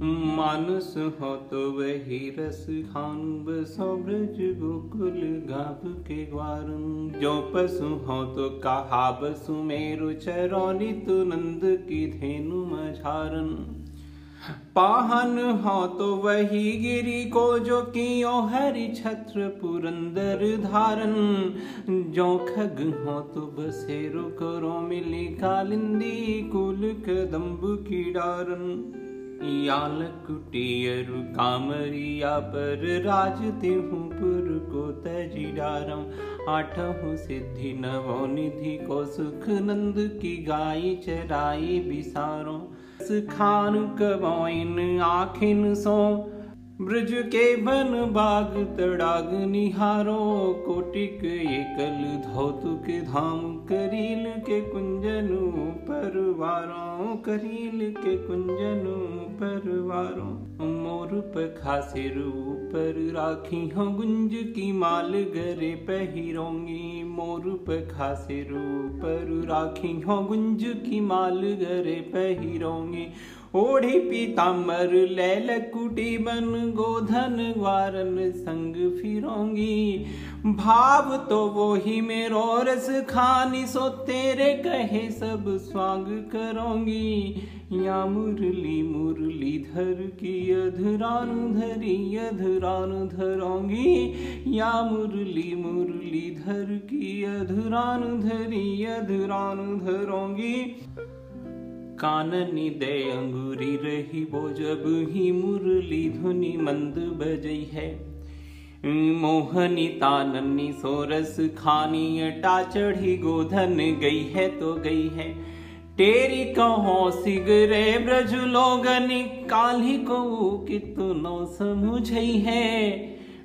मानुस हो तो वही रस खान ब्रज गोकुल गाभ के ग्वार जो पशु हो तो कहा बसु मेरु चरौनी तु नंद की धेनु मझारन। पाहन हो तो वही गिरी को जो कियो हरि छत्र पुरंदर धारन। जो खग हो तो बसेरो करो मिली कालिंदी कुल कदम्ब की डारन। याल कुटियर कामरिया पर राज हूँ पुर को तजी डारम आठहु सिद्धि नवो निधि को सुख नंद की गाय चराई बिसारो। खान कबोइन आखिन सो। ब्रज के बन बाग तड़ाग निहारो कोटिक एकल धौतुक धाम करील के कुंजनु परवारों करील के कुंजनु परवारों मोर पखासिर ऊपर राखी हो गुंज की माल गरे पहिरोंगी। मोर पखासिर ऊपर राखी हो गुंज की माल गरे पहिरोंगी। ओढ़ी पीताम्बर लैल कुटी बन, गोधन वारन संग फिरोंगी। भाव तो वो ही मेरो रस खानी सो तेरे कहे सब स्वांग करोंगी। या मुरली मुरली धर की अधरानु धरी, अधरानु धरोंगी। या मुरली मुरली धर की अधरानु धरी, अधरानु धरोंगी। काननी दे अंगूरी रही वो जब ही मुरली धुनी मंद बजई है। मोहनी ताननी सोरस खानी अटा चढ़ी गोधन गई है तो गई है। तेरी कहो सिगरे ब्रज लोगनी, काली को कितनो समझई है।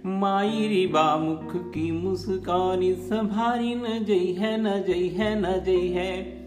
मायरी बा मुख की मुस्कानी, संभारी न जई है, न जई है, न जई है।